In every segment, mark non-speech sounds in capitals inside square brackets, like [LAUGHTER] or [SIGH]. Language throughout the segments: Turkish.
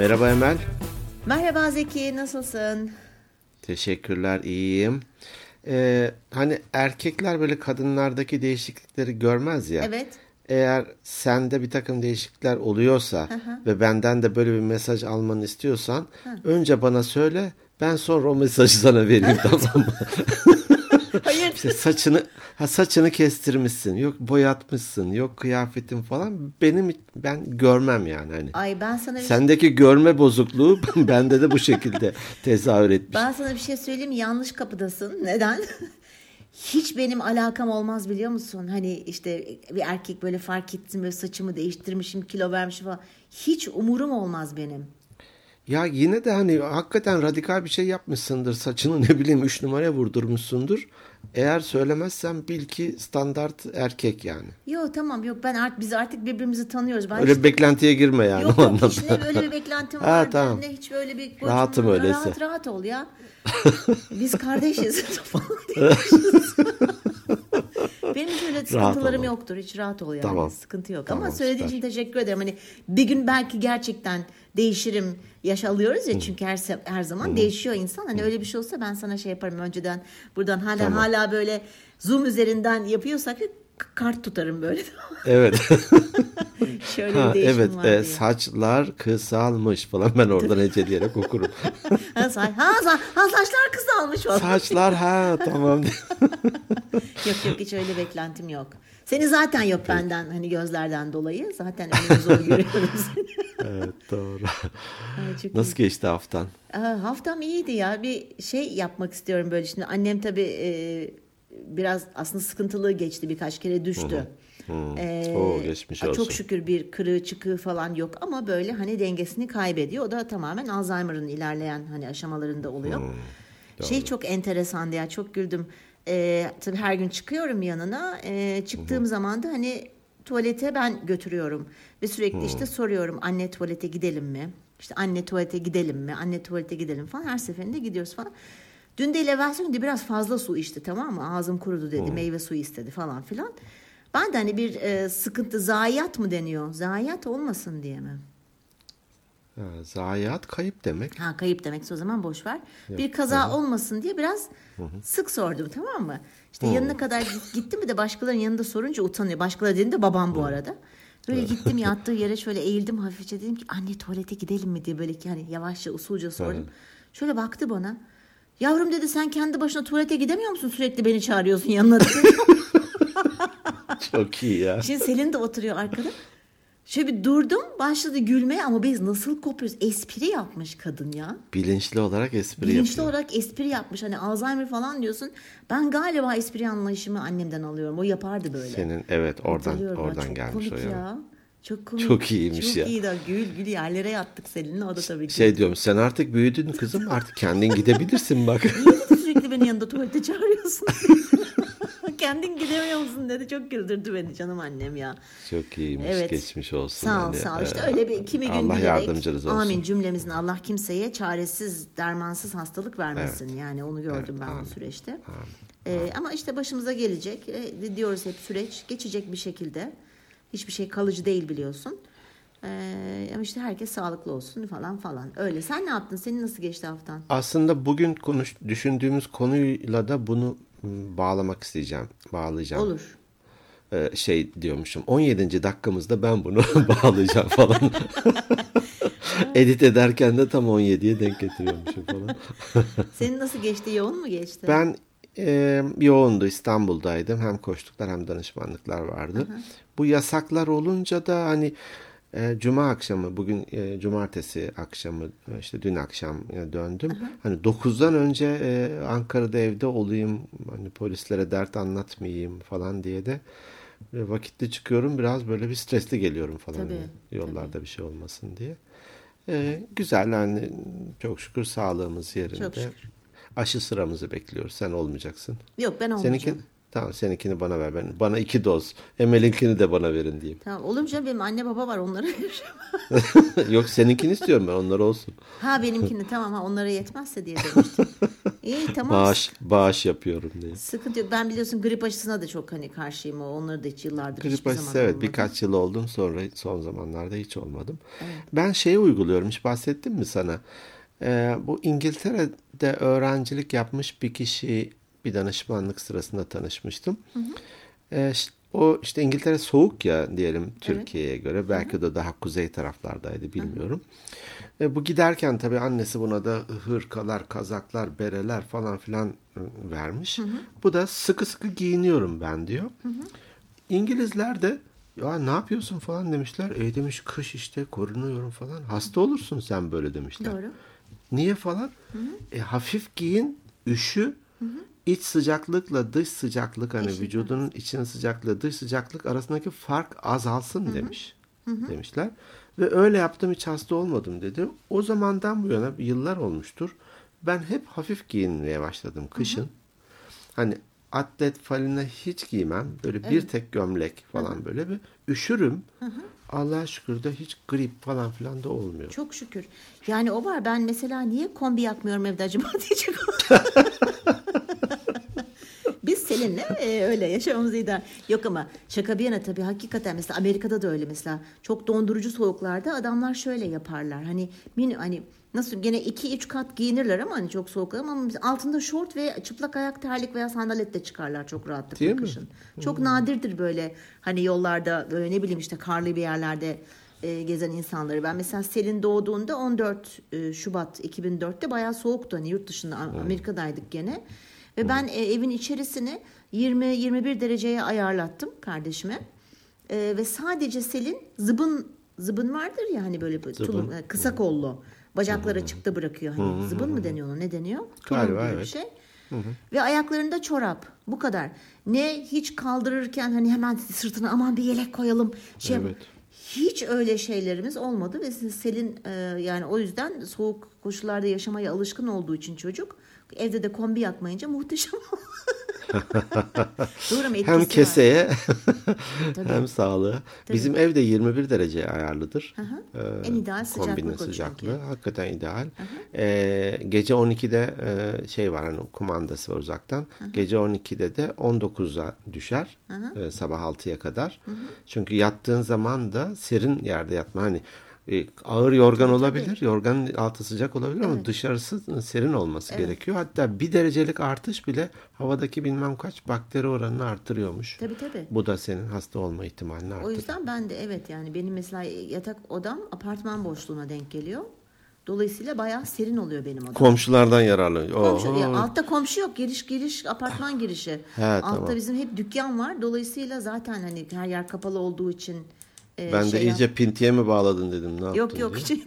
Merhaba Emel. Merhaba Zeki, nasılsın? Teşekkürler, iyiyim. Ee, hani erkekler böyle kadınlardaki değişiklikleri görmez ya. Evet. Eğer sende bir takım değişiklikler oluyorsa ve benden de böyle bir mesaj almanı istiyorsan önce bana söyle ben sonra o mesajı sana vereyim [LAUGHS] tamam mı? [LAUGHS] Hayır. İşte saçını ha saçını kestirmişsin, yok boyatmışsın, yok kıyafetin falan benim ben görmem yani hani. Ay ben sana bir, Sendeki görme bozukluğu [LAUGHS] bende de bu şekilde tezahür etmiş. ben sana bir şey söyleyeyim? Yanlış kapıdasın. Neden? [LAUGHS] Hiç benim alakam olmaz biliyor musun? Hani işte bir erkek böyle fark ettim böyle saçımı değiştirmişim, kilo vermişim falan. Hiç umurum olmaz benim. Ya yine de hani hakikaten radikal bir şey yapmışsındır. Saçını ne bileyim 3 numaraya vurdurmuşsundur. Eğer söylemezsen bil ki standart erkek yani. Yok tamam yok ben art, biz artık birbirimizi tanıyoruz. Ben Öyle bir beklentiye girme yani Yok o yok anlamda. ne böyle bir beklentim Ha, var tamam. ne hiç böyle bir Rahatım rahat, öyleyse. rahat ol ya. [LAUGHS] Biz kardeşiz [LAUGHS] [LAUGHS] falan diyormuşuz. Benim hiç öyle sıkıntılarım ol. yoktur. Hiç rahat ol yani. Tamam. Sıkıntı yok. Tamam, Ama söylediğin için teşekkür ederim. Hani bir gün belki gerçekten değişirim. Yaş alıyoruz ya çünkü her her zaman değişiyor insan. Hani öyle bir şey olsa ben sana şey yaparım önceden. Buradan hala Tamam. hala böyle Zoom üzerinden yapıyorsak kart tutarım böyle. [LAUGHS] Evet. [LAUGHS] Şöyle ha, bir değişim evet var e, diye. saçlar kısalmış falan ben oradan heceleyerek okurum. [LAUGHS] Ha, sa- ha, sa- ha saçlar kısalmış falan. Saçlar ha tamam. Yok yok hiç öyle beklentim yok. Seni zaten yok benden hani gözlerden dolayı. Zaten önümü zor görüyorum seni. evet doğru. Ay, Nasıl geçti haftan? iyi. Aa, haftam iyiydi ya. Bir şey yapmak istiyorum böyle. Şimdi annem tabii e, biraz aslında sıkıntılı geçti. Birkaç kere düştü. Ee, Oo, geçmiş Çok olsun. şükür bir kırığı çıkığı falan yok ama böyle hani dengesini kaybediyor. O da tamamen Alzheimer'ın ilerleyen hani aşamalarında oluyor. şey çok enteresandı ya çok güldüm. Ee, tabii her gün çıkıyorum yanına. Ee, çıktığım zaman da hani tuvalete ben götürüyorum ve sürekli işte soruyorum anne tuvalete gidelim mi? İşte anne tuvalete gidelim mi? Anne tuvalete gidelim falan. Her seferinde gidiyoruz falan. Dün de elevasyon dedi biraz fazla su içti tamam mı? Ağzım kurudu dedi. Meyve suyu istedi falan filan. Ben de hani bir e, sıkıntı zayiat mı deniyor? Zayiat olmasın diye mi? Ha, zayiat kayıp demek. Ha kayıp demekse o zaman boş ver. Bir kaza olmasın diye biraz sık sordum tamam mı? İşte yanına kadar git- gittim bir de başkalarının yanında sorunca utanıyor. Başkaları dediğinde babam bu arada. Böyle gittim [LAUGHS] yattığı yere şöyle eğildim hafifçe dedim ki anne tuvalete gidelim mi diye böyle ki hani yavaşça usulca sordum. Şöyle baktı bana. Yavrum dedi sen kendi başına tuvalete gidemiyor musun sürekli beni çağırıyorsun yanına. [LAUGHS] Çok iyi ya. Şimdi Selin de oturuyor arkada. Şöyle bir durdum başladı gülmeye ama biz nasıl kopuyoruz? Espri yapmış kadın ya. Bilinçli olarak espri Bilinçli yapıyor. olarak espri yapmış. Hani Alzheimer falan diyorsun. Ben galiba espri anlayışımı annemden alıyorum. O yapardı böyle. Senin evet oradan oradan gelmiş o ya. ya. Çok komik. Çok iyiymiş Çok ya. iyi de gül gül yerlere yattık Selin'le o da tabii ki. Şey diyorum sen artık büyüdün kızım [LAUGHS] artık kendin gidebilirsin bak. [LAUGHS] Niye sürekli beni yanında tuvalete çağırıyorsun? [LAUGHS] Kendin gidemiyor musun dedi. Çok güldürdü beni canım annem ya. Çok iyiymiş Evet. geçmiş olsun. Sağ ol hani, sağ ol. İşte e, öyle bir kimi gün Allah yardımcınız olsun. Amin cümlemizin Allah kimseye çaresiz, dermansız hastalık vermesin. Yani onu gördüm ben bu süreçte. Ee, ama işte başımıza gelecek. Ee, diyoruz hep süreç geçecek bir şekilde. Hiçbir şey kalıcı değil biliyorsun. Ee, ama işte herkes sağlıklı olsun falan falan. Öyle. Sen ne yaptın? Senin nasıl geçti haftan? Aslında bugün konuş, düşündüğümüz konuyla da bunu bağlamak isteyeceğim. Bağlayacağım. Olur. Ee, şey diyormuşum 17. dakikamızda ben bunu [LAUGHS] bağlayacağım falan. [LAUGHS] Edit ederken de tam 17'ye denk getiriyormuşum falan. [LAUGHS] Senin nasıl geçti? Yoğun mu geçti? Ben e, yoğundu İstanbul'daydım. Hem koştuklar hem danışmanlıklar vardı. Bu yasaklar olunca da hani e, cuma akşamı bugün e, cumartesi akşamı işte dün akşam e, döndüm. Hani 9'dan önce e, Ankara'da evde olayım hani polislere dert anlatmayayım falan diye de e, vakitli çıkıyorum. Biraz böyle bir stresli geliyorum falan. Tabii, hani yollarda bir şey olmasın diye. E, güzel hani çok şükür sağlığımız yerinde. Çok şükür. Aşı sıramızı bekliyoruz. Sen olmayacaksın. Yok ben olmayacağım. Seninki tamam seninkini bana ver. Ben, bana iki doz. Emel'inkini de bana verin diyeyim. Tamam olur mu canım benim anne baba var onlara. [LAUGHS] [LAUGHS] Yok seninkini istiyorum ben onlar olsun. Ha benimkini tamam ha onlara yetmezse diye demiştim. İyi [LAUGHS] tamam. Bağış, bağış yapıyorum diye. Sıkıntı yok. Ben biliyorsun grip aşısına da çok hani karşıyım. Onları da hiç yıllardır Grip hiçbir aşısı zaman evet olmadı. birkaç yıl oldum sonra son zamanlarda hiç olmadım. Ben şeyi uyguluyorum hiç bahsettim mi sana? Ee, bu İngiltere'de öğrencilik yapmış bir kişi bir danışmanlık sırasında tanışmıştım. Ee, ş- o işte İngiltere soğuk ya diyelim Türkiye'ye göre. Belki de daha kuzey taraflardaydı bilmiyorum. E, bu giderken tabii annesi buna da hırkalar, kazaklar, bereler falan filan ı, vermiş. Bu da sıkı sıkı giyiniyorum ben diyor. İngilizler de ya ne yapıyorsun falan demişler. E demiş kış işte korunuyorum falan. Hasta olursun sen böyle demişler. Doğru. Niye falan? E, hafif giyin, üşü. İç sıcaklıkla dış sıcaklık hani vücudunun içinin sıcaklığı dış sıcaklık arasındaki fark azalsın demiş. Demişler. Ve öyle yaptım hiç hasta olmadım dedi. O zamandan bu yana yıllar olmuştur. Ben hep hafif giyinmeye başladım kışın. Hani atlet faline hiç giymem. Böyle bir tek gömlek falan böyle bir üşürüm. Allah'a şükür de hiç grip falan filan da olmuyor. Çok şükür. Yani o var. Ben mesela niye kombi yakmıyorum evde acaba [LAUGHS] diyecek. [LAUGHS] Seninle e, öyle yaşamamızı idare. Yok ama şaka bir yana tabii hakikaten mesela Amerika'da da öyle mesela çok dondurucu soğuklarda adamlar şöyle yaparlar. Hani min hani nasıl gene iki üç kat giyinirler ama hani çok soğuk ama altında şort ve çıplak ayak terlik veya sandalet çıkarlar çok rahatlıkla Değil mi? kışın. Çok nadirdir böyle hani yollarda böyle ne bileyim işte karlı bir yerlerde e, gezen insanları. Ben mesela Selin doğduğunda 14 e, Şubat 2004'te bayağı soğuktu. Hani yurt dışında Amerika'daydık gene. Ve ben e, evin içerisini 20-21 dereceye ayarlattım kardeşime. E, ve sadece Selin zıbın zıbın vardır ya hani böyle bir tulum, e, kısa kollu. Bacakları açıkta bırakıyor. Hani zıbın mı deniyor ona ne deniyor? Tulum Galiba, gibi bir evet. şey. Ve ayaklarında çorap. Bu kadar. Ne hiç kaldırırken hani hemen sırtına aman bir yelek koyalım. Şey Evet. Hiç öyle şeylerimiz olmadı ve Selin e, yani o yüzden soğuk koşullarda yaşamaya alışkın olduğu için çocuk evde de kombi yakmayınca muhteşem. [LAUGHS] [LAUGHS] Doğru Hem keseye hem sağlığı. Bizim evde 21 derece ayarlıdır. hı. Ee, En ideal sıcaklık o çünkü. sıcaklığı. Hakikaten ideal. Ee, gece 12'de e, şey var hani kumandası var uzaktan. Gece 12'de de 19'a düşer. e, sabah 6'ya kadar. Çünkü yattığın zaman da serin yerde yatma. Hani e, ağır yorgan olabilir. Yorganın altı sıcak olabilir ama dışarısı serin olması gerekiyor. Hatta bir derecelik artış bile havadaki bilmem kaç bakteri oranını artırıyormuş. Tabii tabii. Bu da senin hasta olma ihtimalini O artırıyor. yüzden ben de evet yani benim mesela yatak odam apartman boşluğuna denk geliyor. Dolayısıyla bayağı serin oluyor benim odam. Komşulardan yararlanıyor. Komşu, ya altta komşu yok. Giriş giriş apartman girişi. He, altta tamam. bizim hep dükkan var. Dolayısıyla zaten hani her yer kapalı olduğu için e, ben de şey iyice yap- pintiye mi bağladın dedim. Ne Yok yaptın yok şey,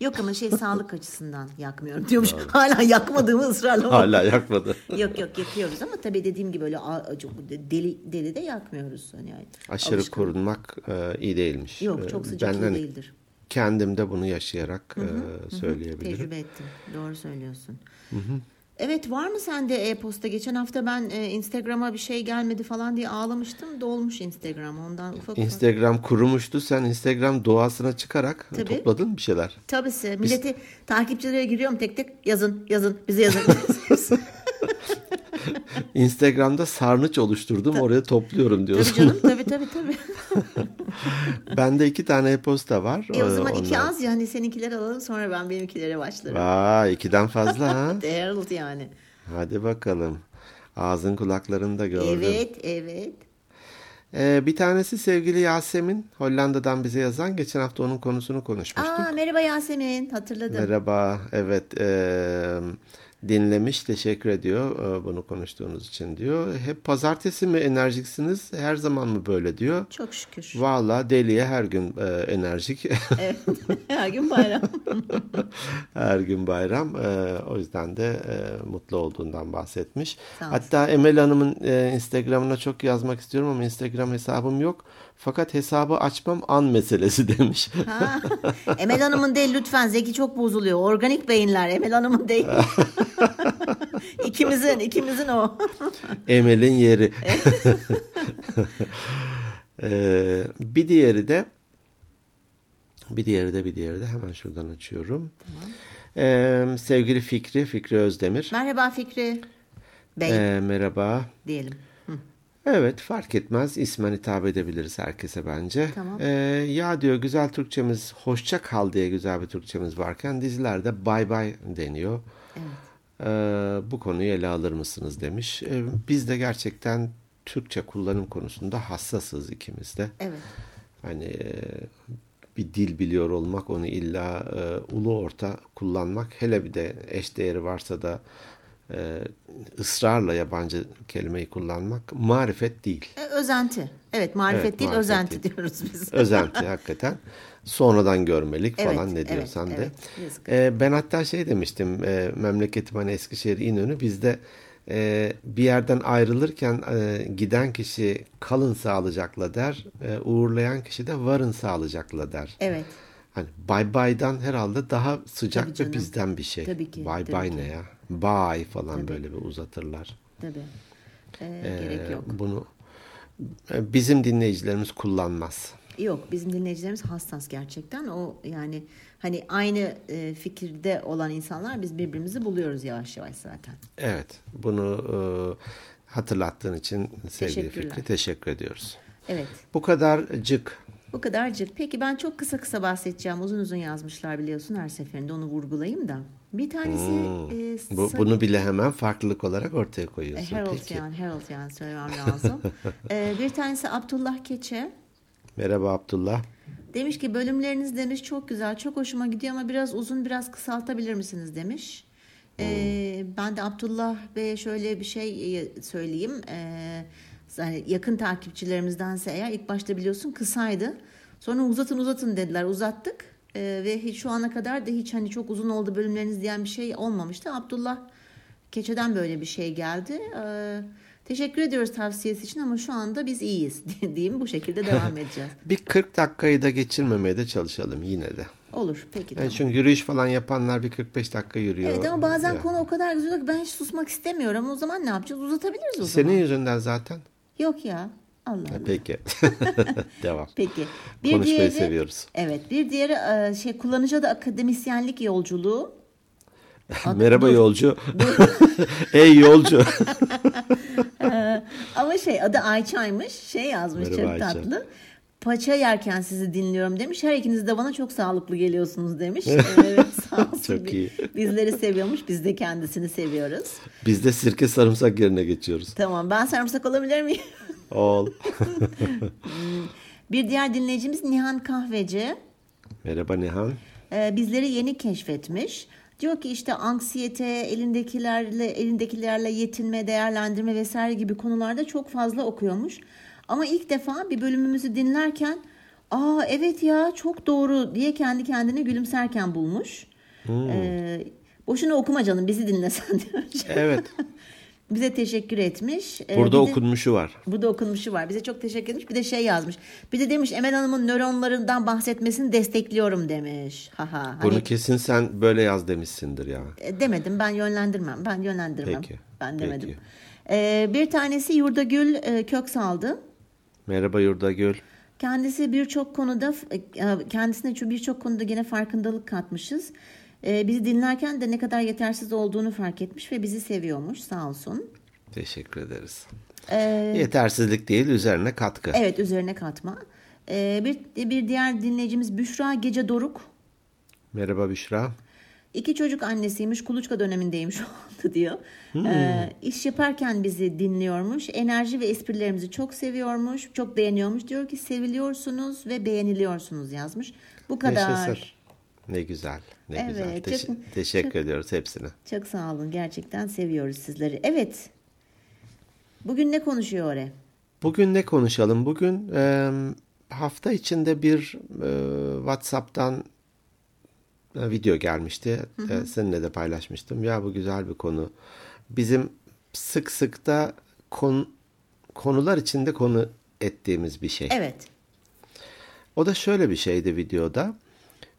yok ama şey sağlık açısından yakmıyorum diyormuş. Hala yakmadığımı ısrarla. Hala yakmadı. [LAUGHS] yok yok yakıyoruz ama tabii dediğim gibi öyle a- çok deli deli de yakmıyoruz hani yani. Aşırı Alışkın. korunmak e, iyi değilmiş. Yok E, çok sıcak ben iyi hani değildir. kendim de bunu yaşayarak e, söyleyebilirim. Tecrübe ettim. Doğru söylüyorsun. Evet var mı sende e-posta? Geçen hafta ben e, Instagram'a bir şey gelmedi falan diye ağlamıştım. Dolmuş Instagram ondan ufak ufak. Instagram kurumuştu. Sen Instagram doğasına çıkarak Tabii. topladın bir şeyler. Tabisi. Milleti takipçilere giriyorum tek tek yazın yazın bize yazın. [LAUGHS] [LAUGHS] Instagram'da sarnıç oluşturdum. Oraya topluyorum tabii diyorsun. canım tabii tabii tabii. [LAUGHS] Bende iki tane e-posta var. E o Ee, zaman iki onlar- az ya hani seninkileri alalım sonra ben benimkilere başlarım. Vay ikiden fazla ha. [LAUGHS] Harold yani. Hadi bakalım. Ağzın kulaklarını da gördüm. Evet evet. Ee, bir tanesi sevgili Yasemin Hollanda'dan bize yazan. Geçen hafta onun konusunu konuşmuştuk. Aa merhaba Yasemin hatırladım. Merhaba. Evet. eee, dinlemiş. Teşekkür ediyor eee, bunu konuştuğunuz için diyor. Hep pazartesi mi enerjiksiniz? Her zaman mı böyle diyor. Çok şükür. Valla deliye her gün eee, enerjik. [LAUGHS] Evet. [LAUGHS] Her gün bayram. [LAUGHS] her gün bayram. Eee, o yüzden de mutlu olduğundan bahsetmiş. Hatta Emel Hanım'ın Instagram'ına çok yazmak istiyorum ama Instagram hesabım yok. Fakat hesabı açmam an meselesi [LAUGHS] demiş. Ha. Emel Hanım'ın değil lütfen Zeki çok bozuluyor. Organik beyinler Emel Hanım'ın değil. [LAUGHS] ikimizin ikimizin o. Emel'in yeri. [LAUGHS] Ee, bir diğeri de bir diğeri de bir diğeri de hemen şuradan açıyorum. Ee, sevgili Fikri, Fikri Özdemir. Merhaba Fikri. Bey Ee, merhaba. diyelim. Evet fark etmez ismen hitap edebiliriz herkese bence. Tamam. Ee, ya diyor güzel Türkçemiz hoşça kal diye güzel bir Türkçemiz varken dizilerde bay bay deniyor. Ee, bu konuyu ele alır mısınız demiş. Ee, biz de gerçekten Türkçe kullanım konusunda hassasız ikimiz de. Evet. Hani e, bir dil biliyor olmak onu illa e, ulu orta kullanmak hele bir de eş değeri varsa da e, ısrarla yabancı kelimeyi kullanmak marifet değil. E, özenti. Evet marifet Evet, değil marifet özenti değil. diyoruz biz. [LAUGHS] Özenti hakikaten. Sonradan görmelik Evet, falan ne evet, diyorsan de. evet. E, ben hatta şey demiştim e, memleketim hani Eskişehir İnönü bizde e, bir yerden ayrılırken e, giden kişi kalın sağlıcakla der e, uğurlayan kişi de varın sağlıcakla der. Evet. Hani bay baydan herhalde daha sıcak ve bizden bir şey. Tabii ki, Bay bay ne ya? Bay falan böyle bir uzatırlar. Tabii. E, Ee, gerek yok. Bunu e, bizim dinleyicilerimiz kullanmaz. Yok bizim dinleyicilerimiz hassas gerçekten. O yani hani aynı e, fikirde olan insanlar biz birbirimizi buluyoruz yavaş yavaş zaten. Evet, bunu e, hatırlattığın için sevgili. Fikri teşekkür ediyoruz. Evet. Bu kadarcık. Bu kadarcık. Peki ben çok kısa kısa bahsedeceğim. Uzun uzun yazmışlar biliyorsun her seferinde onu vurgulayayım da. Bir tanesi e, Hmm. Bu, sa- bunu bile hemen farklılık olarak ortaya e, koyuyorsun. Harold Peki. yani Harold yani söylemem [LAUGHS] lazım. E, bir tanesi Abdullah Keçe. Merhaba Abdullah. Demiş ki bölümleriniz demiş çok güzel, çok hoşuma gidiyor ama biraz uzun, biraz kısaltabilir misiniz demiş. Ee, ben de Abdullah Bey'e şöyle bir şey e, söyleyeyim. Ee, yani yakın takipçilerimizdense eğer ilk başta biliyorsun kısaydı. Sonra uzatın uzatın dediler, uzattık. Ee, ve hiç şu ana kadar da hiç hani çok uzun oldu bölümleriniz diyen bir şey olmamıştı. Abdullah Keçe'den böyle bir şey geldi. Ee, teşekkür ediyoruz tavsiyesi için ama şu anda biz iyiyiz [LAUGHS] diyeyim. Bu şekilde devam [LAUGHS] edeceğiz. Bir 40 dakikayı da geçirmemeye de çalışalım yine de. Olur peki Yani tamam. çünkü yürüyüş falan yapanlar bir 45 dakika yürüyor. Evet ama bazen Ya. konu o kadar güzel ki ben hiç susmak istemiyorum. O zaman ne yapacağız? Uzatabiliriz o Senin zaman. yüzünden zaten. Yok ya. Allah Allah. Peki. [LAUGHS] Devam. Peki. Bir Konuşmayı diğeri, seviyoruz. Evet. Bir diğeri e, şey kullanıcı da akademisyenlik yolculuğu. [LAUGHS] Merhaba dur. yolcu. [LAUGHS] Ey yolcu. Ama şey adı Ayça'ymış. Şey yazmış Merhaba çok Ayça. tatlı. Paça yerken sizi dinliyorum demiş. Her ikiniz de bana çok sağlıklı geliyorsunuz demiş. Evet sağ olsun. Çok iyi. Bizleri seviyormuş. Biz de kendisini seviyoruz. Biz de sirke sarımsak yerine geçiyoruz. Tamam ben sarımsak olabilir miyim? Ol. [LAUGHS] Bir diğer dinleyicimiz Nihan Kahveci. Merhaba Nihan. Ee, bizleri yeni keşfetmiş. Diyor ki işte anksiyete, elindekilerle elindekilerle yetinme, değerlendirme vesaire gibi konularda çok fazla okuyormuş. Ama ilk defa bir bölümümüzü dinlerken aa evet ya çok doğru diye kendi kendine gülümserken bulmuş. Ee, boşuna okuma canım bizi dinlesen demiş. Evet. [LAUGHS] Bize teşekkür etmiş. Ee, Burada de- okunmuşu var. Burada okunmuşu var. Bize çok teşekkür etmiş. Bir de şey yazmış. Bir de demiş Emel Hanım'ın nöronlarından bahsetmesini destekliyorum demiş. Haha. Bunu Hani, kesin sen böyle yaz demişsindir ya. e, demedim ben yönlendirmem. Ben yönlendirmem. Peki, Ben demedim. peki. Ee, bir tanesi Yurdagül e, Köksal'dı. Merhaba Yurdagül. Kendisi birçok konuda e, kendisine birçok konuda gene farkındalık katmışız. E, bizi dinlerken de ne kadar yetersiz olduğunu fark etmiş ve bizi seviyormuş sağ olsun. Teşekkür ederiz. Ee, Yetersizlik değil üzerine katkı. Evet üzerine katma. Ee, bir, bir diğer dinleyicimiz Büşra Gece Doruk. Merhaba Büşra. İki çocuk annesiymiş. Kuluçka dönemindeyim şu [LAUGHS] anda diyor. Ee, iş yaparken bizi dinliyormuş. Enerji ve esprilerimizi çok seviyormuş. Çok beğeniyormuş. Diyor ki seviliyorsunuz ve beğeniliyorsunuz yazmış. Bu kadar. Yaşasın. Ne güzel. Ne Evet, güzel. çok- Teş- teşekkür çok- ediyoruz hepsine. Çok sağ olun. Gerçekten seviyoruz sizleri. Evet. Bugün ne konuşuyor oraya? Bugün ne konuşalım? Bugün e, hafta içinde bir e, WhatsApp'tan e, video gelmişti. E, seninle de paylaşmıştım. Ya bu güzel bir konu. Bizim sık sık da konu, konular içinde konu ettiğimiz bir şey. Evet. O da şöyle bir şeydi videoda.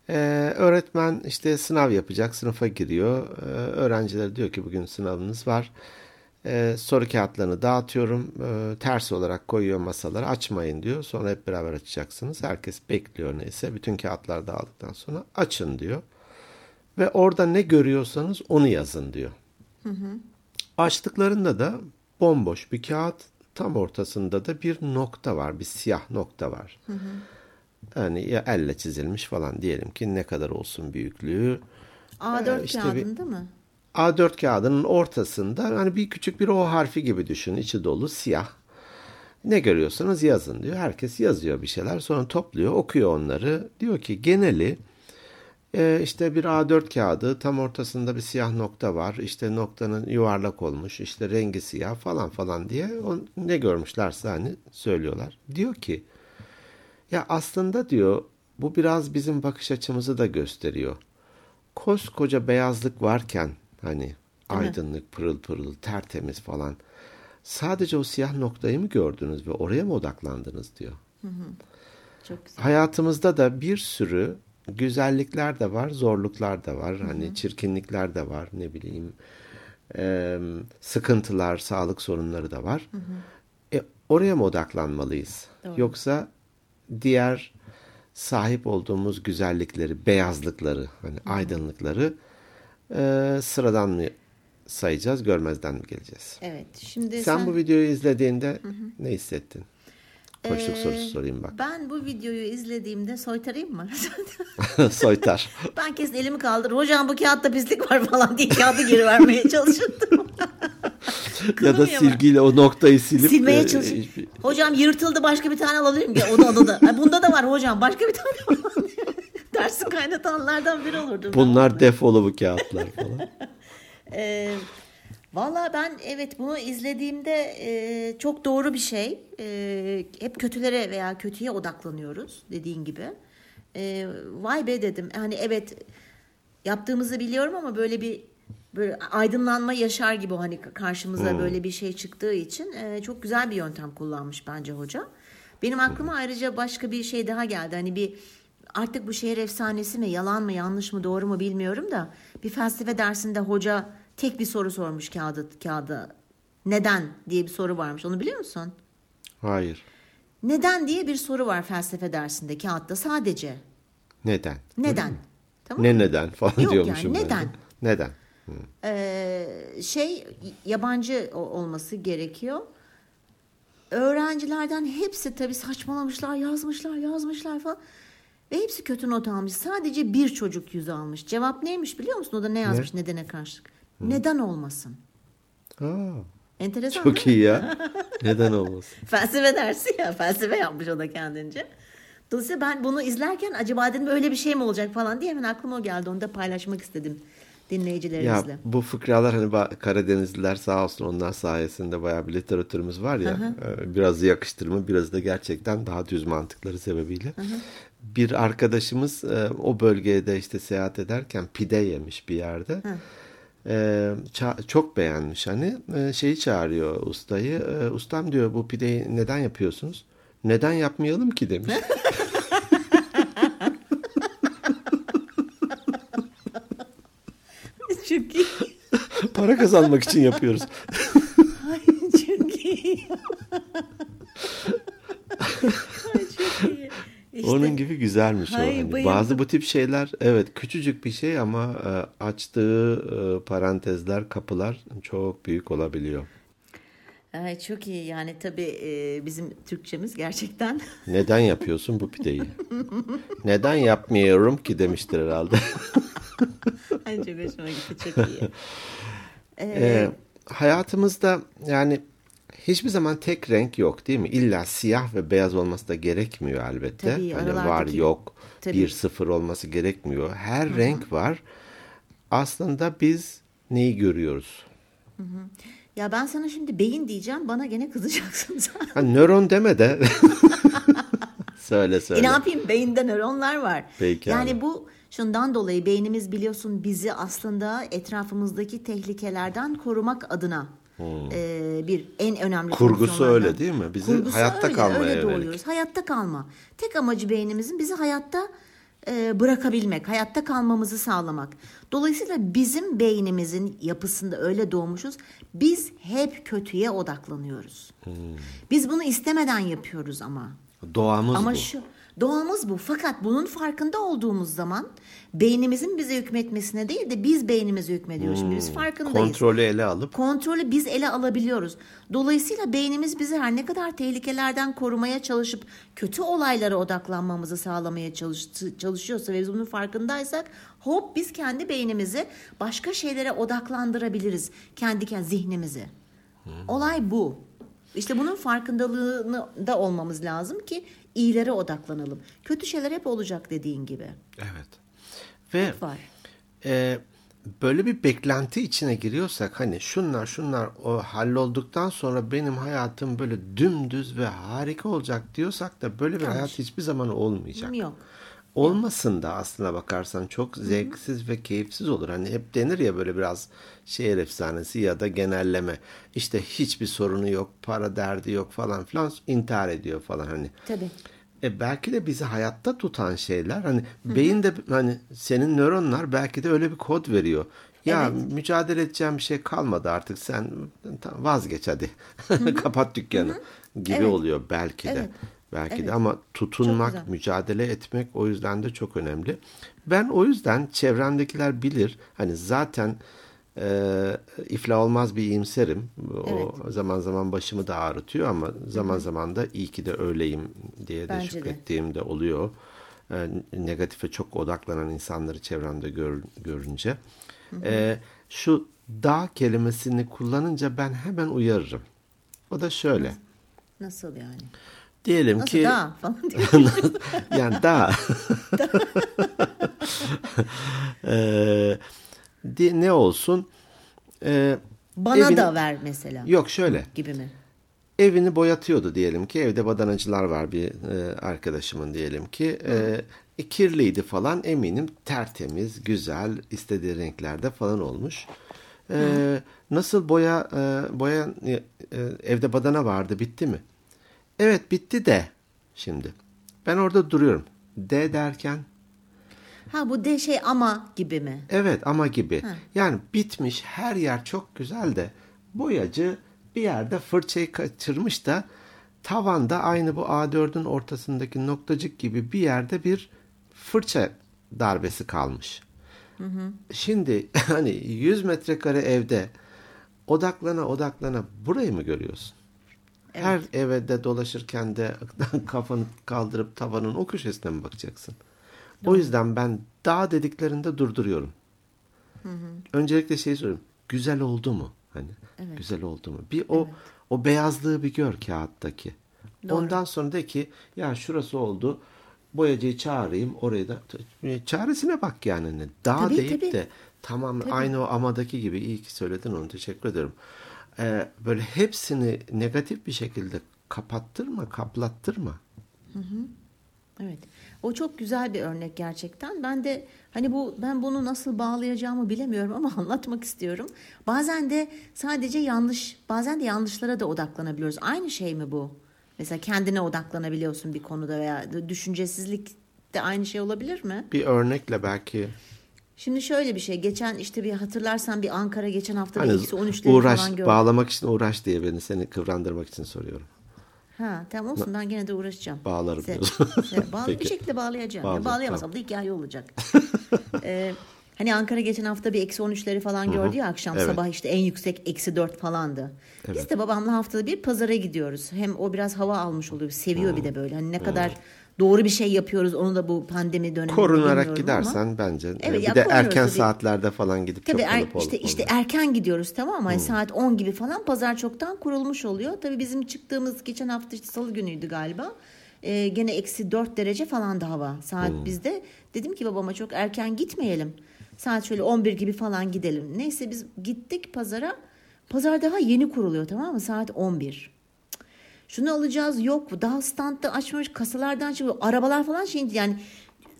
Ee, öğretmen işte sınav yapacak, sınıfa giriyor. Ee, öğrenciler diyor ki bugün sınavınız var. Ee, soru kağıtlarını dağıtıyorum. Ee, ters olarak koyuyor masalara. Açmayın diyor. Sonra hep beraber açacaksınız. Herkes bekliyor neyse. Bütün kağıtlar dağıldıktan sonra açın diyor. Ve orada ne görüyorsanız onu yazın diyor. Açtıklarında da bomboş bir kağıt tam ortasında da bir nokta var. Bir siyah nokta var. Yani ya elle çizilmiş falan diyelim ki ne kadar olsun büyüklüğü. A4 Ee, işte bir- kağıdında mı? A4 kağıdının ortasında hani bir küçük bir O harfi gibi düşünün. içi dolu siyah. Ne görüyorsanız yazın diyor. Herkes yazıyor bir şeyler. Sonra topluyor, okuyor onları. Diyor ki geneli e, işte bir A4 kağıdı tam ortasında bir siyah nokta var. İşte noktanın yuvarlak olmuş. işte rengi siyah falan falan diye o, ne görmüşlerse hani söylüyorlar. Diyor ki ya aslında diyor bu biraz bizim bakış açımızı da gösteriyor. Koskoca beyazlık varken hani aydınlık, pırıl pırıl, tertemiz falan. Sadece o siyah noktayı mı gördünüz ve oraya mı odaklandınız diyor. Çok güzel. Hayatımızda da bir sürü güzellikler de var, zorluklar da var. Hani çirkinlikler de var, ne bileyim. e, sıkıntılar, sağlık sorunları da var. E, oraya mı odaklanmalıyız? Doğru. Yoksa diğer sahip olduğumuz güzellikleri, beyazlıkları, hani aydınlıkları e, sıradan mı sayacağız, görmezden mi geleceğiz? Evet. Şimdi Sen, sen, bu videoyu izlediğinde ne hissettin? Koçluk Ee, sorusu sorayım bak. Ben bu videoyu izlediğimde soytarayım mı? [LAUGHS] Soytar. ben kesin elimi kaldır. Hocam bu kağıtta pislik var falan diye kağıdı geri vermeye [LAUGHS] çalışırdım. Ya da silgiyle o noktayı silip Silmeye e, çalışır. e, Hocam yırtıldı başka bir tane alabilir miyim? Onu onu da. Ay, Bunda da var hocam başka bir tane. [LAUGHS] Dersi kaynatanlardan biri olurdum. ben. bunlar defolu bu kağıtlar falan. [LAUGHS] Ee, Valla ben evet bunu izlediğimde e, çok doğru bir şey. E, hep kötülere veya kötüye odaklanıyoruz dediğin gibi. E, vay be dedim. Yani evet yaptığımızı biliyorum ama böyle bir böyle aydınlanma yaşar gibi hani karşımıza böyle bir şey çıktığı için e, çok güzel bir yöntem kullanmış bence hoca. Benim aklıma ayrıca başka bir şey daha geldi. Hani bir artık bu şehir efsanesi mi, yalan mı, yanlış mı, doğru mu bilmiyorum da bir felsefe dersinde hoca tek bir soru sormuş kağıdı kağıda. Neden diye bir soru varmış. Onu biliyor musun? Hayır. Neden diye bir soru var felsefe dersinde kağıtta sadece. Neden? Neden? Tamam Ne neden falan Yok yani, diyormuşum ben de. neden? Neden? Ee, şey yabancı olması gerekiyor. Öğrencilerden hepsi tabii saçmalamışlar, yazmışlar, yazmışlar falan. Ve hepsi kötü not almış. Sadece bir çocuk yüz almış. Cevap neymiş biliyor musun? O da ne yazmış nedene karşılık? Neden olmasın? Aa, Enteresan çok iyi ya. [LAUGHS] Neden olmasın? Felsefe dersi ya. Felsefe yapmış o da kendince. Dolayısıyla ben bunu izlerken acaba dedim öyle bir şey mi olacak falan diye hemen aklıma o geldi. Onu da paylaşmak istedim Ya dinleyicilerimizle. bu fıkralar hani Karadenizliler sağ olsun onlar sayesinde bayağı bir literatürümüz var ya. e, Biraz yakıştırma biraz da gerçekten daha düz mantıkları sebebiyle. Bir arkadaşımız e, o bölgede işte seyahat ederken pide yemiş bir yerde. E, çok beğenmiş hani şeyi çağırıyor ustayı. Ustam diyor bu pideyi neden yapıyorsunuz? Neden yapmayalım ki demiş. [LAUGHS] Çok iyi. [LAUGHS] Para kazanmak için yapıyoruz. Ay çok iyi. Ay çok iyi. İşte Onun gibi güzelmiş o. Hayır, Hani bayıldım. bazı bu tip şeyler evet küçücük bir şey ama e, açtığı e, parantezler, kapılar çok büyük olabiliyor. Ay, çok iyi yani tabii e, bizim Türkçemiz gerçekten [LAUGHS] Neden yapıyorsun bu pideyi? Neden yapmıyorum ki demiştir herhalde. [LAUGHS] Çok hoşuma gitti çok iyi. [LAUGHS] E, hayatımızda yani hiçbir zaman tek renk yok değil mi? İlla siyah ve beyaz olması da gerekmiyor elbette. Tabii, hani var yok Tabii. bir sıfır olması gerekmiyor. Her renk var. Aslında biz neyi görüyoruz? Ya ben sana şimdi beyin diyeceğim bana gene kızacaksın sen. Ha, nöron deme de. [LAUGHS] söyle E söyle. ne yapayım beyinde nöronlar var. Peki yani abi. bu şundan dolayı beynimiz biliyorsun bizi aslında etrafımızdaki tehlikelerden korumak adına e, bir en önemli Kurgusu öyle değil mi? Bizi hayatta öyle, kalmaya öyle doğuyoruz. Hayatta kalma. Tek amacı beynimizin bizi hayatta e, bırakabilmek, hayatta kalmamızı sağlamak. Dolayısıyla bizim beynimizin yapısında öyle doğmuşuz. Biz hep kötüye odaklanıyoruz. Hmm. Biz bunu istemeden yapıyoruz ama. Doğamız Ama bu. şu Doğamız bu. Fakat bunun farkında olduğumuz zaman beynimizin bize hükmetmesine değil de biz beynimize hükmediyoruz. Şimdi biz farkındayız. Kontrolü ele alıp Kontrolü biz ele alabiliyoruz. Dolayısıyla beynimiz bizi her ne kadar tehlikelerden korumaya çalışıp kötü olaylara odaklanmamızı sağlamaya çalış, çalışıyorsa ve biz bunun farkındaysak hop biz kendi beynimizi başka şeylere odaklandırabiliriz. Kendi kendi zihnimizi. Olay bu. İşte bunun farkındalığını da olmamız lazım ki iyilere odaklanalım. Kötü şeyler hep olacak dediğin gibi. evet. Ve Var. e, böyle bir beklenti içine giriyorsak hani şunlar şunlar o hallolduktan sonra benim hayatım böyle dümdüz ve harika olacak diyorsak da böyle bir hayat hiçbir zaman olmayacak. Yok. Olmasın da aslına bakarsan çok zevksiz ve keyifsiz olur. Hani hep denir ya böyle biraz şehir efsanesi ya da genelleme. İşte hiçbir sorunu yok, para derdi yok falan filan intihar ediyor falan hani. Tabii. E belki de bizi hayatta tutan şeyler hani beyin de hani senin nöronlar belki de öyle bir kod veriyor. Ya mücadele edeceğim bir şey kalmadı artık sen vazgeç hadi. [LAUGHS] Kapat dükkanı gibi Evet. oluyor belki de. Evet. Belki de Evet. ama Çok tutunmak, mücadele etmek o yüzden de çok önemli. Ben o yüzden çevremdekiler bilir. Hani zaten e, iflah olmaz bir iyimserim. O zaman zaman başımı da ağrıtıyor ama zaman zaman da iyi ki de öyleyim diye de Bence de. şükrettiğim de oluyor. E, negatife çok odaklanan insanları çevremde gör, görünce. E, şu dağ kelimesini kullanınca ben hemen uyarırım. O da şöyle. Nasıl yani? Diyelim Nasıl ki daha falan [LAUGHS] diye. yani daha [LAUGHS] [LAUGHS] Ee, ne olsun? Ee, Bana evin- da ver mesela. yok şöyle. Gibi mi? evini boyatıyordu diyelim ki. Evde badanacılar var bir e, arkadaşımın diyelim ki. E, e, kirliydi falan. Eminim tertemiz güzel istediği renklerde falan olmuş. E, nasıl boya e, boya e, evde badana vardı bitti mi evet bitti de şimdi ben orada duruyorum de derken Ha bu de şey ama gibi mi? Evet ama gibi. Yani bitmiş her yer çok güzel de boyacı bir yerde fırçayı kaçırmış da tavanda aynı bu A4'ün ortasındaki noktacık gibi bir yerde bir fırça darbesi kalmış. Şimdi [LAUGHS] hani 100 metrekare evde odaklana odaklana burayı mı görüyorsun? Her evde dolaşırken de [LAUGHS] kafanı kaldırıp tavanın o köşesine mi bakacaksın? O yüzden ben dağ dediklerinde durduruyorum. Öncelikle şey soruyorum. Güzel oldu mu? Hani güzel oldu mu? Bir o o beyazlığı bir gör kağıttaki. Ondan sonra de ki ya şurası oldu. Boyacıyı çağırayım oraya da çaresine bak yani. Ne? Dağ Tabii, deyip tabii. de tamam aynı o amadaki gibi iyi ki söyledin onu teşekkür ederim. Ee, böyle hepsini negatif bir şekilde kapattırma, kaplattırma. Evet. O çok güzel bir örnek gerçekten. Ben de hani bu ben bunu nasıl bağlayacağımı bilemiyorum ama [LAUGHS] anlatmak istiyorum. Bazen de sadece yanlış, bazen de yanlışlara da odaklanabiliyoruz. Aynı şey mi bu? Mesela kendine odaklanabiliyorsun bir konuda veya düşüncesizlik de aynı şey olabilir mi? Bir örnekle belki Şimdi şöyle bir şey. Geçen işte bir hatırlarsan bir Ankara geçen hafta hani eksi 13'leri uğraş falan gördüm. bağlamak için uğraş diye beni seni kıvrandırmak için soruyorum. Ha tamam olsun ben gene de uğraşacağım. Bağlarım Se- se- bağlı- [LAUGHS] bir şekilde bağlayacağım. Ya Bağla, bağlayamazsam da hikaye olacak. [LAUGHS] Ee, hani Ankara geçen hafta bir eksi 13'leri falan gördü ya akşam Evet. sabah işte en yüksek eksi 4 falandı. Biz de babamla haftada bir pazara gidiyoruz. Hem o biraz hava almış oluyor. Seviyor bir de böyle. Hani ne kadar doğru bir şey yapıyoruz onu da bu pandemi döneminde Korunarak gidersen ama. bence Evet, bir ya de erken tabii. saatlerde falan gidip Tabii çok er, olup olup işte işte oluyor. erken gidiyoruz tamam mı? Hani saat 10 gibi falan pazar çoktan kurulmuş oluyor. Tabii bizim çıktığımız geçen hafta işte salı günüydü galiba. Ee, gene eksi 4 derece falan da hava saat bizde. Dedim ki babama çok erken gitmeyelim. Saat şöyle 11 gibi falan gidelim. Neyse biz gittik pazara. Pazar daha yeni kuruluyor tamam mı? Saat 11. Şunu alacağız yok daha standta açmış kasalardan çıkıyor arabalar falan şimdi yani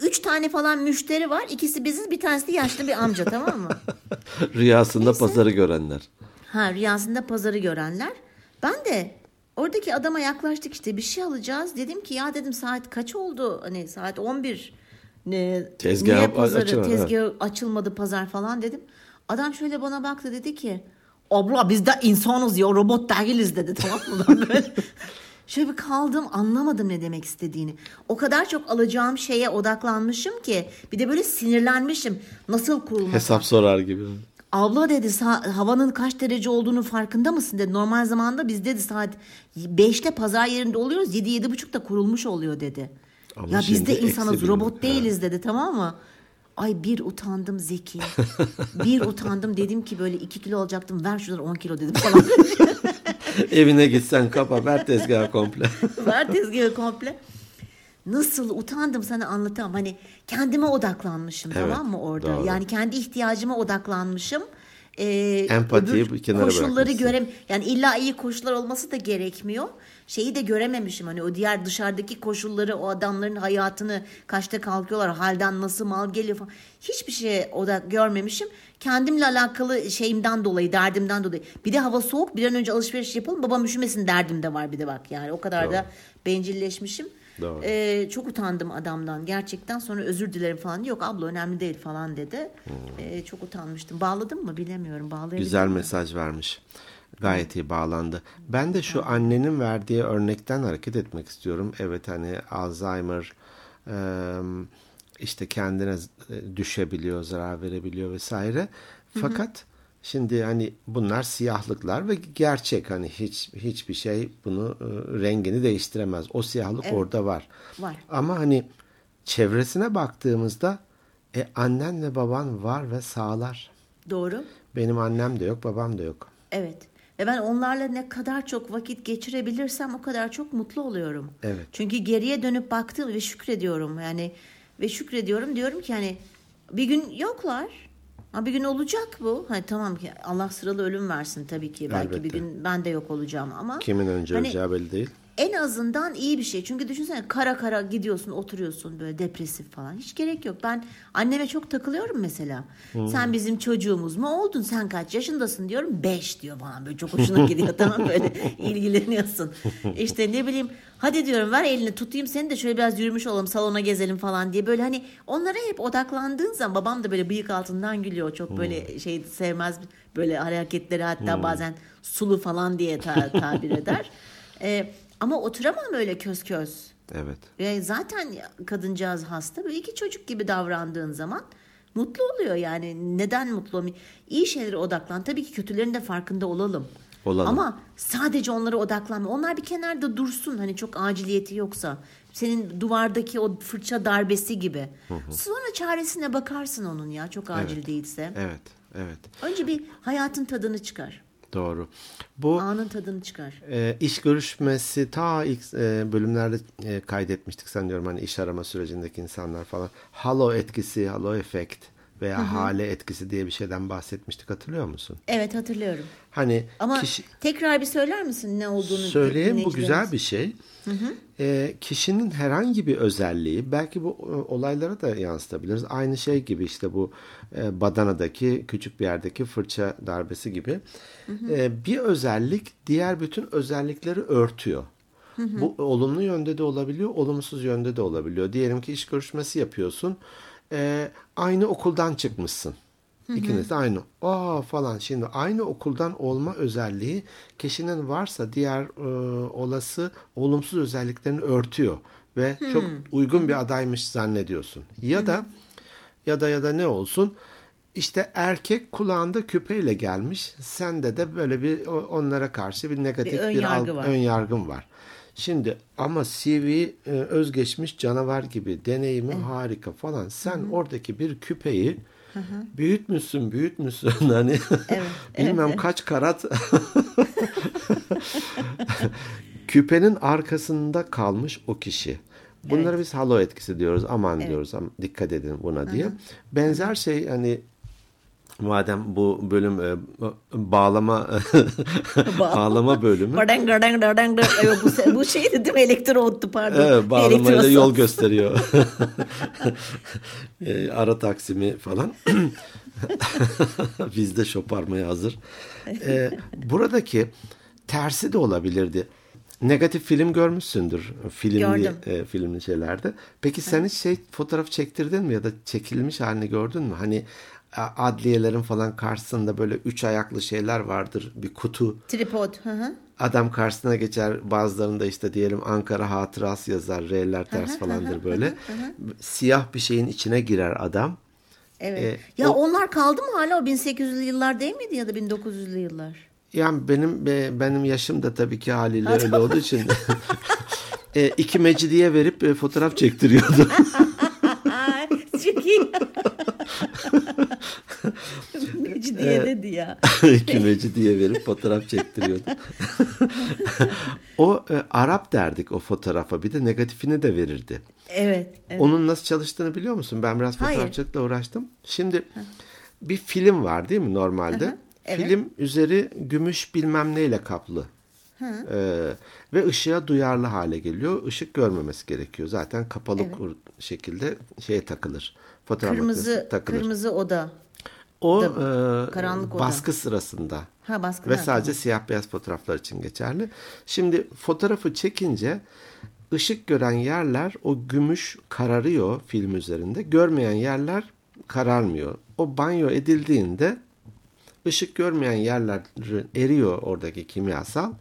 üç tane falan müşteri var ikisi biziz bir tanesi de yaşlı bir amca tamam mı? [LAUGHS] Rüyasında pazarı görenler. Ha rüyasında pazarı görenler. Ben de oradaki adama yaklaştık işte bir şey alacağız. Dedim ki ya dedim saat kaç oldu? Hani saat 11. Ne, Tezgah niye pazarı, açılmadı, tezgah açılmadı pazar falan dedim. Adam şöyle bana baktı dedi ki abla biz de insanız ya robot değiliz dedi tamam mı? Böyle [LAUGHS] Şöyle bir kaldım anlamadım ne demek istediğini. O kadar çok alacağım şeye odaklanmışım ki bir de böyle sinirlenmişim. Nasıl kurulmuş? Hesap sorar gibi. Abla dedi "sa- havanın kaç derece olduğunu farkında mısın dedi. Normal zamanda biz dedi saat 5'te pazar yerinde oluyoruz 7-7.30'da kurulmuş oluyor dedi. Ama ya biz de insanız robot değiliz dedi tamam mı? Ay bir utandım Zeki. bir utandım dedim ki böyle 2 kilo olacaktım ver şuradan 10 kilo dedim falan. [LAUGHS] Evine gitsen kapa ver tezgahı komple. [LAUGHS] ver tezgahı komple. Nasıl utandım sana anlatamam. Hani kendime odaklanmışım Evet, tamam mı orada? doğru. Yani kendi ihtiyaçıma odaklanmışım. Ee, Empatiyi öbür kenara koşulları görem yani illa iyi koşullar olması da gerekmiyor. Şeyi de görememişim hani o diğer dışarıdaki koşulları o adamların hayatını kaçta kalkıyorlar halden nasıl mal geliyor falan. Hiçbir şey o da görmemişim. Kendimle alakalı şeyimden dolayı derdimden dolayı. Bir de hava soğuk bir an önce alışveriş yapalım babam üşümesin derdim de var bir de bak yani o kadar da bencilleşmişim. Doğru. Ee, çok utandım adamdan gerçekten sonra özür dilerim falan yok abla önemli değil falan dedi. Ee, çok utanmıştım. Bağladım mı bilemiyorum. Bağlayabildim Güzel mesaj vermiş. Gayet iyi bağlandı. Ben de şu annenin verdiği örnekten hareket etmek istiyorum. Evet hani Alzheimer işte kendine düşebiliyor, zarar verebiliyor vesaire. Fakat şimdi hani bunlar siyahlıklar ve gerçek hani hiç hiçbir şey bunu e, rengini değiştiremez. O siyahlık orada var. Var. Ama hani çevresine baktığımızda e, annenle baban var ve sağlar. Doğru. Benim annem de yok, babam da yok. Evet. Ve ben onlarla ne kadar çok vakit geçirebilirsem o kadar çok mutlu oluyorum. Evet. Çünkü geriye dönüp baktığım ve şükrediyorum yani ve şükrediyorum diyorum ki hani bir gün yoklar. Ha bir gün olacak bu. Hani tamam ki Allah sıralı ölüm versin tabii ki. Belki bir Elbette. gün ben de yok olacağım ama Kimin önce hani öleceği belli değil. En azından iyi bir şey. Çünkü düşünsene kara kara gidiyorsun oturuyorsun böyle depresif falan. Hiç gerek yok. Ben anneme çok takılıyorum mesela. Sen bizim çocuğumuz mu oldun? Sen kaç yaşındasın diyorum. Beş diyor bana böyle çok hoşuna gidiyor [LAUGHS] tamam böyle ilgileniyorsun. [LAUGHS] İşte ne bileyim hadi diyorum ver elini tutayım seni de şöyle biraz yürümüş olalım salona gezelim falan diye. Böyle hani onlara hep odaklandığın zaman babam da böyle bıyık altından gülüyor. Çok böyle şey sevmez böyle hareketleri hatta bazen sulu falan diye ta- tabir eder. [LAUGHS] Ee, ama oturamam öyle köz köz. Evet. Ve zaten kadıncağız hasta. Böyle iki çocuk gibi davrandığın zaman mutlu oluyor yani. Neden mutlu olmayayım? İyi şeylere odaklan. Tabii ki kötülerin de farkında olalım. Olalım. Ama sadece onlara odaklanma. Onlar bir kenarda dursun. Hani çok aciliyeti yoksa. Senin duvardaki o fırça darbesi gibi. Sonra çaresine bakarsın onun ya. Çok acil Evet. değilse. Evet. Evet. Önce bir hayatın tadını çıkar. Doğru. Bu Anın tadını çıkar. e, iş görüşmesi ta ilk e, bölümlerde e, kaydetmiştik sanıyorum hani iş arama sürecindeki insanlar falan. Halo etkisi, halo efekt veya hale etkisi diye bir şeyden bahsetmiştik hatırlıyor musun? Evet hatırlıyorum. Hani Ama kişi tekrar bir söyler misin ne olduğunu? Söyleyeyim bu güzel bir şey. Ee, kişinin herhangi bir özelliği belki bu e, olaylara da yansıtabiliriz. Aynı şey gibi işte bu e, badanadaki küçük bir yerdeki fırça darbesi gibi. Ee, bir özellik diğer bütün özellikleri örtüyor. Bu olumlu yönde de olabiliyor, olumsuz yönde de olabiliyor. Diyelim ki iş görüşmesi yapıyorsun. Ee, aynı okuldan çıkmışsın. İkiniz de aynı. Aa falan. Şimdi aynı okuldan olma özelliği kişinin varsa diğer e, olası olumsuz özelliklerini örtüyor ve çok uygun bir adaymış zannediyorsun. Ya da ya da ya da ne olsun? İşte erkek kulağında küpeyle gelmiş. Sende de böyle bir onlara karşı bir negatif Bir ön bir, yargı al- var. ön yargın var. Şimdi ama CV e, özgeçmiş canavar gibi deneyimi harika falan. Sen oradaki bir küpeyi büyütmüşsün büyütmüşsün [LAUGHS] hani [LAUGHS] bilmem kaç karat [LAUGHS] küpenin arkasında kalmış o kişi. Bunlara biz halo etkisi diyoruz. Aman diyoruz. Ama dikkat edin buna diye. Benzer şey hani madem bu bölüm e, bağlama [LAUGHS] bağlama bölümü. Badang, badang, badang, bu, bu şeydi değil mi? Elektroottu pardon. Evet, bağlamayla yol gösteriyor. [LAUGHS] E, Ara taksimi falan. [LAUGHS] Bizde şoparmaya hazır. E, buradaki tersi de olabilirdi. Negatif film görmüşsündür filmli Gördüm. e, filmli şeylerde. Peki sen hiç şey fotoğraf çektirdin mi ya da çekilmiş halini gördün mü? Hani adliyelerin falan karşısında böyle üç ayaklı şeyler vardır bir kutu. Tripod. Hı hı. Adam karşısına geçer bazılarında işte diyelim Ankara hatırası yazar. R'ler ters falandır böyle. Siyah bir şeyin içine girer adam. Evet. E, ya o- onlar kaldı mı hala o 1800'lü yıllar değil miydi ya da 1900'lü yıllar? Yani benim be- benim yaşım da tabii ki haliyle öyle olduğu için e, iki mecidiye verip e, fotoğraf çektiriyordu. [LAUGHS] Ay, çok iyi. Mecidiye dedi ya. [LAUGHS] iki mecidiye verip fotoğraf çektiriyordu. [LAUGHS] o e, Arap derdik o fotoğrafa bir de negatifini de verirdi. Evet. evet. Onun nasıl çalıştığını biliyor musun? Ben biraz fotoğrafçılıkla uğraştım. Şimdi bir film var değil mi normalde? evet. Film üzeri gümüş bilmem neyle kaplı. Ee, ve ışığa duyarlı hale geliyor. Işık görmemesi gerekiyor. Zaten kapalı kur- şekilde şeye takılır. Fotoğraf Kırmızı makinesine takılır. kırmızı oda. o e, karanlık oda. baskı sırasında. Ha baskı. Ve sadece siyah beyaz fotoğraflar için geçerli. Şimdi fotoğrafı çekince ışık gören yerler o gümüş kararıyor film üzerinde. Görmeyen yerler kararmıyor. O banyo edildiğinde ışık görmeyen yerler eriyor oradaki kimyasal.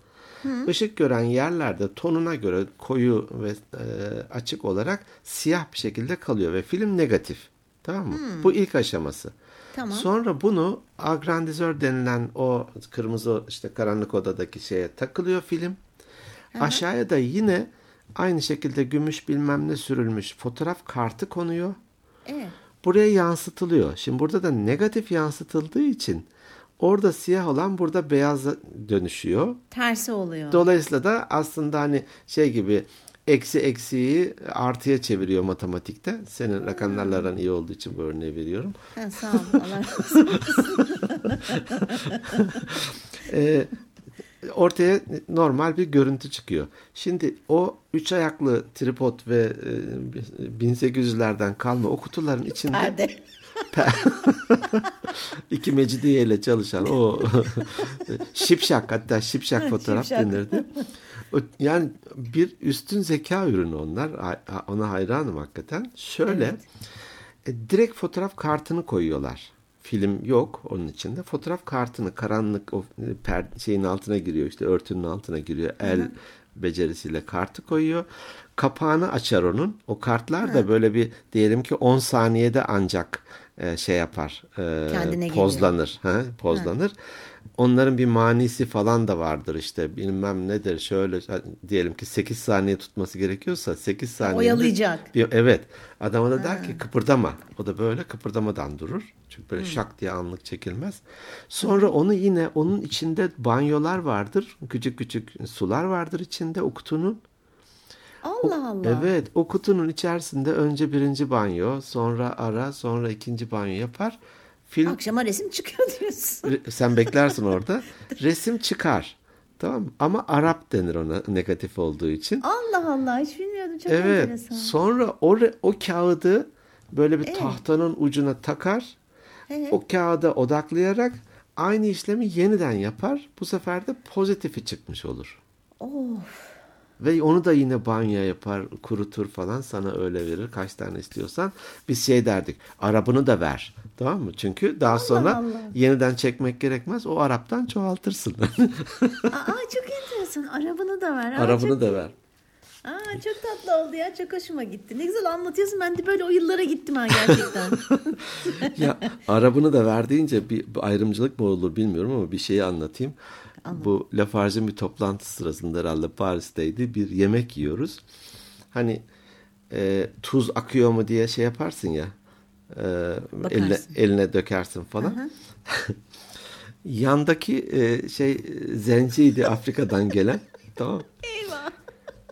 Işık gören yerlerde tonuna göre koyu ve e, açık olarak siyah bir şekilde kalıyor ve film negatif. Tamam mı? Bu ilk aşaması. Tamam. Sonra bunu agrandizör denilen o kırmızı işte karanlık odadaki şeye takılıyor film. Aşağıya da yine aynı şekilde gümüş bilmem ne sürülmüş fotoğraf kartı konuyor. Evet. Buraya yansıtılıyor. Şimdi burada da negatif yansıtıldığı için orada siyah olan burada beyaza dönüşüyor. Tersi oluyor. Dolayısıyla da aslında hani şey gibi eksi eksiği artıya çeviriyor matematikte. Senin rakamlarla aran iyi olduğu için bu örneği veriyorum. ha, sağ ol. Allah. [LAUGHS] Ee, ortaya normal bir görüntü çıkıyor. Şimdi o üç ayaklı tripod ve e, 1800'lerden kalma o kutuların içinde Perde. [LAUGHS] iki mecidiye ile çalışan o [LAUGHS] şipşak hatta şipşak fotoğraf denirdi. Yani bir üstün zeka ürünü onlar. Ona hayranım hakikaten. Şöyle e, direkt fotoğraf kartını koyuyorlar. Film yok onun içinde. Fotoğraf kartını karanlık o e, per, şeyin altına giriyor işte örtünün altına giriyor. El becerisiyle kartı koyuyor. Kapağını açar onun. O kartlar da böyle bir diyelim ki 10 saniyede ancak e, şey yapar. e, Kendine geliyor. pozlanır. Ha, pozlanır. Onların bir manisi falan da vardır işte bilmem nedir şöyle diyelim ki 8 saniye tutması gerekiyorsa 8 saniye Oyalayacak. bir, evet. Adama da der ki kıpırdama. O da böyle kıpırdamadan durur. Çünkü böyle şak diye anlık çekilmez. Sonra onu yine onun içinde banyolar vardır. Küçük küçük sular vardır içinde o kutunun. Allah Allah. Evet o kutunun içerisinde önce birinci banyo sonra ara sonra ikinci banyo yapar. Film Akşama resim çıkıyor diyorsun. Sen beklersin [LAUGHS] orada. Resim çıkar. Tamam mı? Ama Arap denir ona negatif olduğu için. Allah Allah hiç bilmiyordum çok Evet. enteresan. Sonra o o kağıdı böyle bir tahtanın ucuna takar. Evet. O kağıda odaklayarak aynı işlemi yeniden yapar. Bu sefer de pozitifi çıkmış olur. Of. Ve onu da yine banyo yapar, kurutur falan sana öyle verir kaç tane istiyorsan. Biz şey derdik, Arap'ını da ver. Tamam mı? Çünkü daha sonra Allah. yeniden çekmek gerekmez. O Arap'tan çoğaltırsın. [LAUGHS] Aa çok enteresan. Arabını da ver. Aa, Arabını çok, da ver. Aa, çok tatlı oldu ya. Çok hoşuma gitti. Ne güzel anlatıyorsun. Ben de böyle o yıllara gittim ha gerçekten. [LAUGHS] ya arabını da ver deyince bir, bir ayrımcılık mı olur bilmiyorum ama bir şeyi anlatayım. Bu Lafarge'ın bir toplantı sırasında herhalde Paris'teydi. Bir yemek yiyoruz. Hani e, tuz akıyor mu diye şey yaparsın ya. E, eline, eline dökersin falan. [LAUGHS] Yandaki e, şey zenciydi Afrika'dan gelen. [LAUGHS] tamam. Eyvah.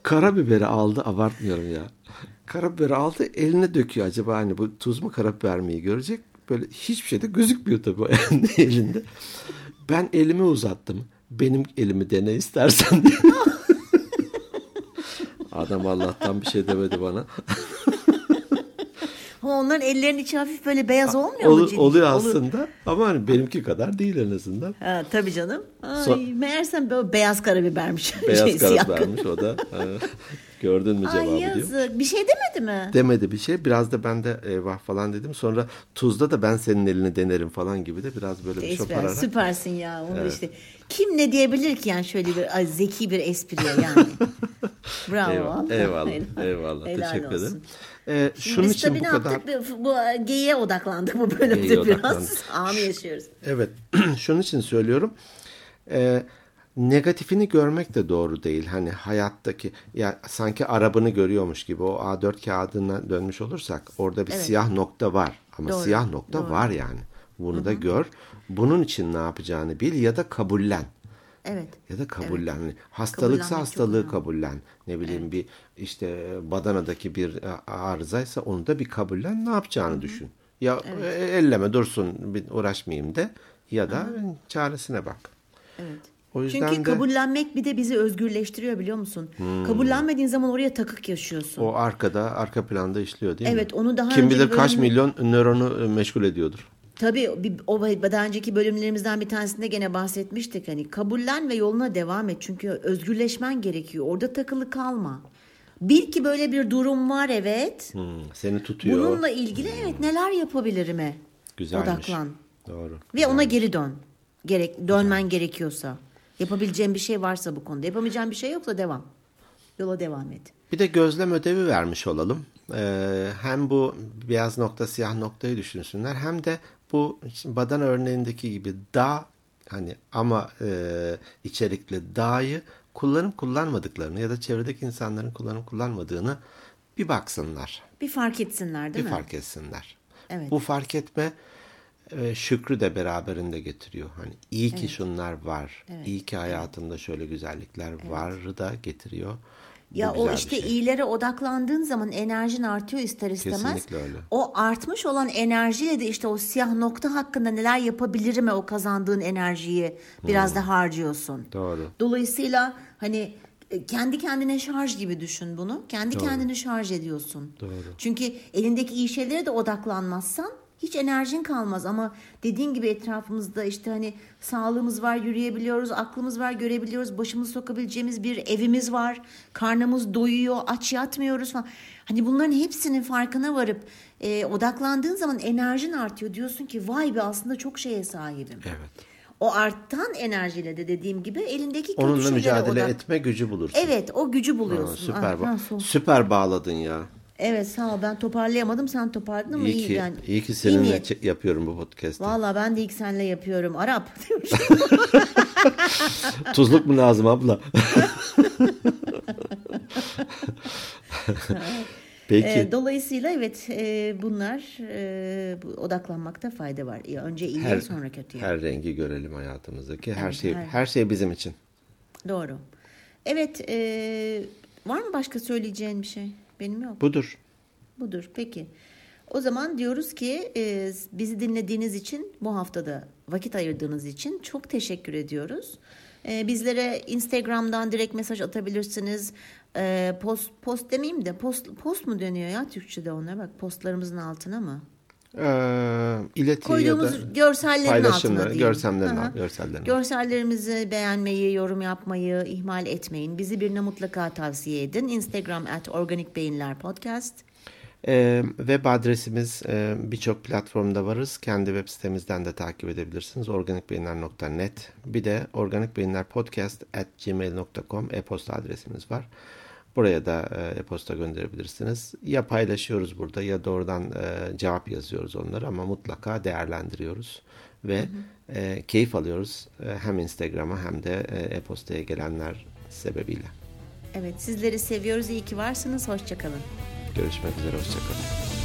Karabiberi aldı abartmıyorum ya. Karabiberi aldı eline döküyor acaba hani bu tuz mu karabiber miyi görecek. Böyle hiçbir şey de gözükmüyor tabii [LAUGHS] elinde. Ben elimi uzattım. Benim elimi dene istersen. [LAUGHS] Adam Allah'tan bir şey demedi bana. Ama onların ellerinin içi hafif böyle beyaz olmuyor Ol- mu? Oluyor Olur. aslında ama hani benimki kadar değil en azından. Ha, tabii canım. Ay, So- meğersem böyle beyaz karabibermiş. Beyaz [LAUGHS] Şey, karabibermiş o da. [LAUGHS] e, Gördün mü cevabı Ay diyor. yazık. Bir şey demedi mi? Demedi bir şey. Biraz da ben de eyvah falan dedim. Sonra tuzda da ben senin elini denerim falan gibi de biraz böyle bir Espri, şopararak. süpersin ya. Onu işte kim ne diyebilir ki yani şöyle bir ay, zeki bir espriye yani. [LAUGHS] Bravo. Eyvallah, [LAUGHS] eyvallah, Helal- eyvallah. helal Teşekkür olsun. ederim. Ee, şunun biz için bu kadar... yaptık? Bu, bu geyiğe odaklandık bu bölümde Geyiğe biraz. [LAUGHS] Anı yaşıyoruz. Evet, [CLEARS THROAT] şunun için söylüyorum. Ee, negatifini görmek de doğru değil. Hani hayattaki ya sanki arabını görüyormuş gibi o A4 kağıdına dönmüş olursak orada bir Evet. siyah nokta var. Ama Doğru, siyah nokta doğru. var yani. Bunu da gör. Bunun için ne yapacağını bil ya da kabullen. Evet. Ya da kabullen. Hani Hastalıksa hastalığı kabullen. Ne bileyim bir işte badanadaki bir e, arızaysa onu da bir kabullen. Ne yapacağını düşün. Ya e, elleme dursun bir uğraşmayayım de ya da çaresine bak. Evet. O yüzden Çünkü de Hmm. kabullenmek bir de bizi özgürleştiriyor biliyor musun? Kabullenmediğin zaman oraya takık yaşıyorsun. o arkada arka planda işliyor değil mi? Evet, onu daha Kim bilir kaç bölümde- milyon nöronu e, meşgul ediyordur. Tabii o daha önceki bölümlerimizden bir tanesinde gene bahsetmiştik. Hani kabullen ve yoluna devam et. Çünkü özgürleşmen gerekiyor. Orada takılı kalma. Bil ki böyle bir durum var evet. Hmm, seni tutuyor. Bununla ilgili evet neler yapabilirime Güzelmiş. odaklan. Doğru. Ve ona geri dön. Gerek dönmen gerekiyorsa. Yapabileceğin bir şey varsa bu konuda. Yapamayacağın bir şey yoksa devam. Yola devam et. Bir de gözlem ödevi vermiş olalım. Ee, hem bu beyaz nokta siyah noktayı düşünsünler hem de bu badan örneğindeki gibi dağ hani ama e, içerikli dağı kullanıp kullanmadıklarını ya da çevredeki insanların kullanıp kullanmadığını bir baksınlar. Bir fark etsinler değil bir mi? fark etsinler. Evet. Bu fark etme e, şükrü de beraberinde getiriyor. Hani iyi ki şunlar var. iyi ki hayatında şöyle güzellikler var da getiriyor. Ya o işte şey. iyilere odaklandığın zaman enerjin artıyor ister istemez. Kesinlikle öyle. O artmış olan enerjiyle de işte o siyah nokta hakkında neler yapabilirim o kazandığın enerjiyi biraz Hmm. da harcıyorsun. Doğru. Dolayısıyla hani e, kendi kendine şarj gibi düşün bunu. Kendi kendini şarj ediyorsun. Doğru. Çünkü elindeki iyi şeylere de odaklanmazsan hiç enerjin kalmaz ama dediğin gibi etrafımızda işte hani sağlığımız var, yürüyebiliyoruz, aklımız var, görebiliyoruz, başımızı sokabileceğimiz bir evimiz var, karnımız doyuyor, aç yatmıyoruz falan. Hani bunların hepsinin farkına varıp e, odaklandığın zaman enerjin artıyor. Diyorsun ki vay be aslında çok şeye sahibim. Evet. O artan enerjiyle de dediğim gibi elindeki kötü Onunla mücadele odak- etme gücü bulursun. Evet o gücü Ha, buluyorsun. süper Ah, ba- ha, süper bağladın ya. Evet sağ ol ben toparlayamadım sen toparladın ama İyi iyi, ki yani. iyi ki İyi seninle çe- yapıyorum bu podcast'ı. Valla ben de ilk senle yapıyorum. Arap. [LAUGHS] Tuzluk mu lazım abla? [LAUGHS] Peki. E, dolayısıyla evet e, bunlar e, bu- odaklanmakta fayda var. Ya önce iyiye her, sonra kötüye. her rengi görelim hayatımızdaki. Her Evet, şey her- her şey bizim için. Doğru. Evet e, var mı başka söyleyeceğin bir şey? Benim yok. Budur. Budur. Peki. O zaman diyoruz ki e, bizi dinlediğiniz için bu haftada vakit ayırdığınız için çok teşekkür ediyoruz. E, bizlere Instagram'dan direkt mesaj atabilirsiniz. E, post post demeyeyim de post post mu dönüyor ya Türkçe'de onlara bak postlarımızın altına mı? Ee, ileti Koyduğumuz ya da görsellerin altına diyeyim. görsellerin, görsellerin. Görsellerimizi beğenmeyi, yorum yapmayı ihmal etmeyin. Bizi birine mutlaka tavsiye edin. Instagram at Organik Beyinler Podcast. Ee, web adresimiz e, birçok platformda varız. Kendi web sitemizden de takip edebilirsiniz. organikbeyinler.net Bir de organikbeyinlerpodcast.gmail.com e-posta adresimiz var. Buraya da e, e-posta gönderebilirsiniz. Ya paylaşıyoruz burada ya doğrudan e, cevap yazıyoruz onları ama mutlaka değerlendiriyoruz. Ve e, keyif alıyoruz e, hem Instagram'a hem de e, e-postaya gelenler sebebiyle. Evet sizleri seviyoruz. İyi ki varsınız. Hoşçakalın. Görüşmek üzere, hoşçakalın.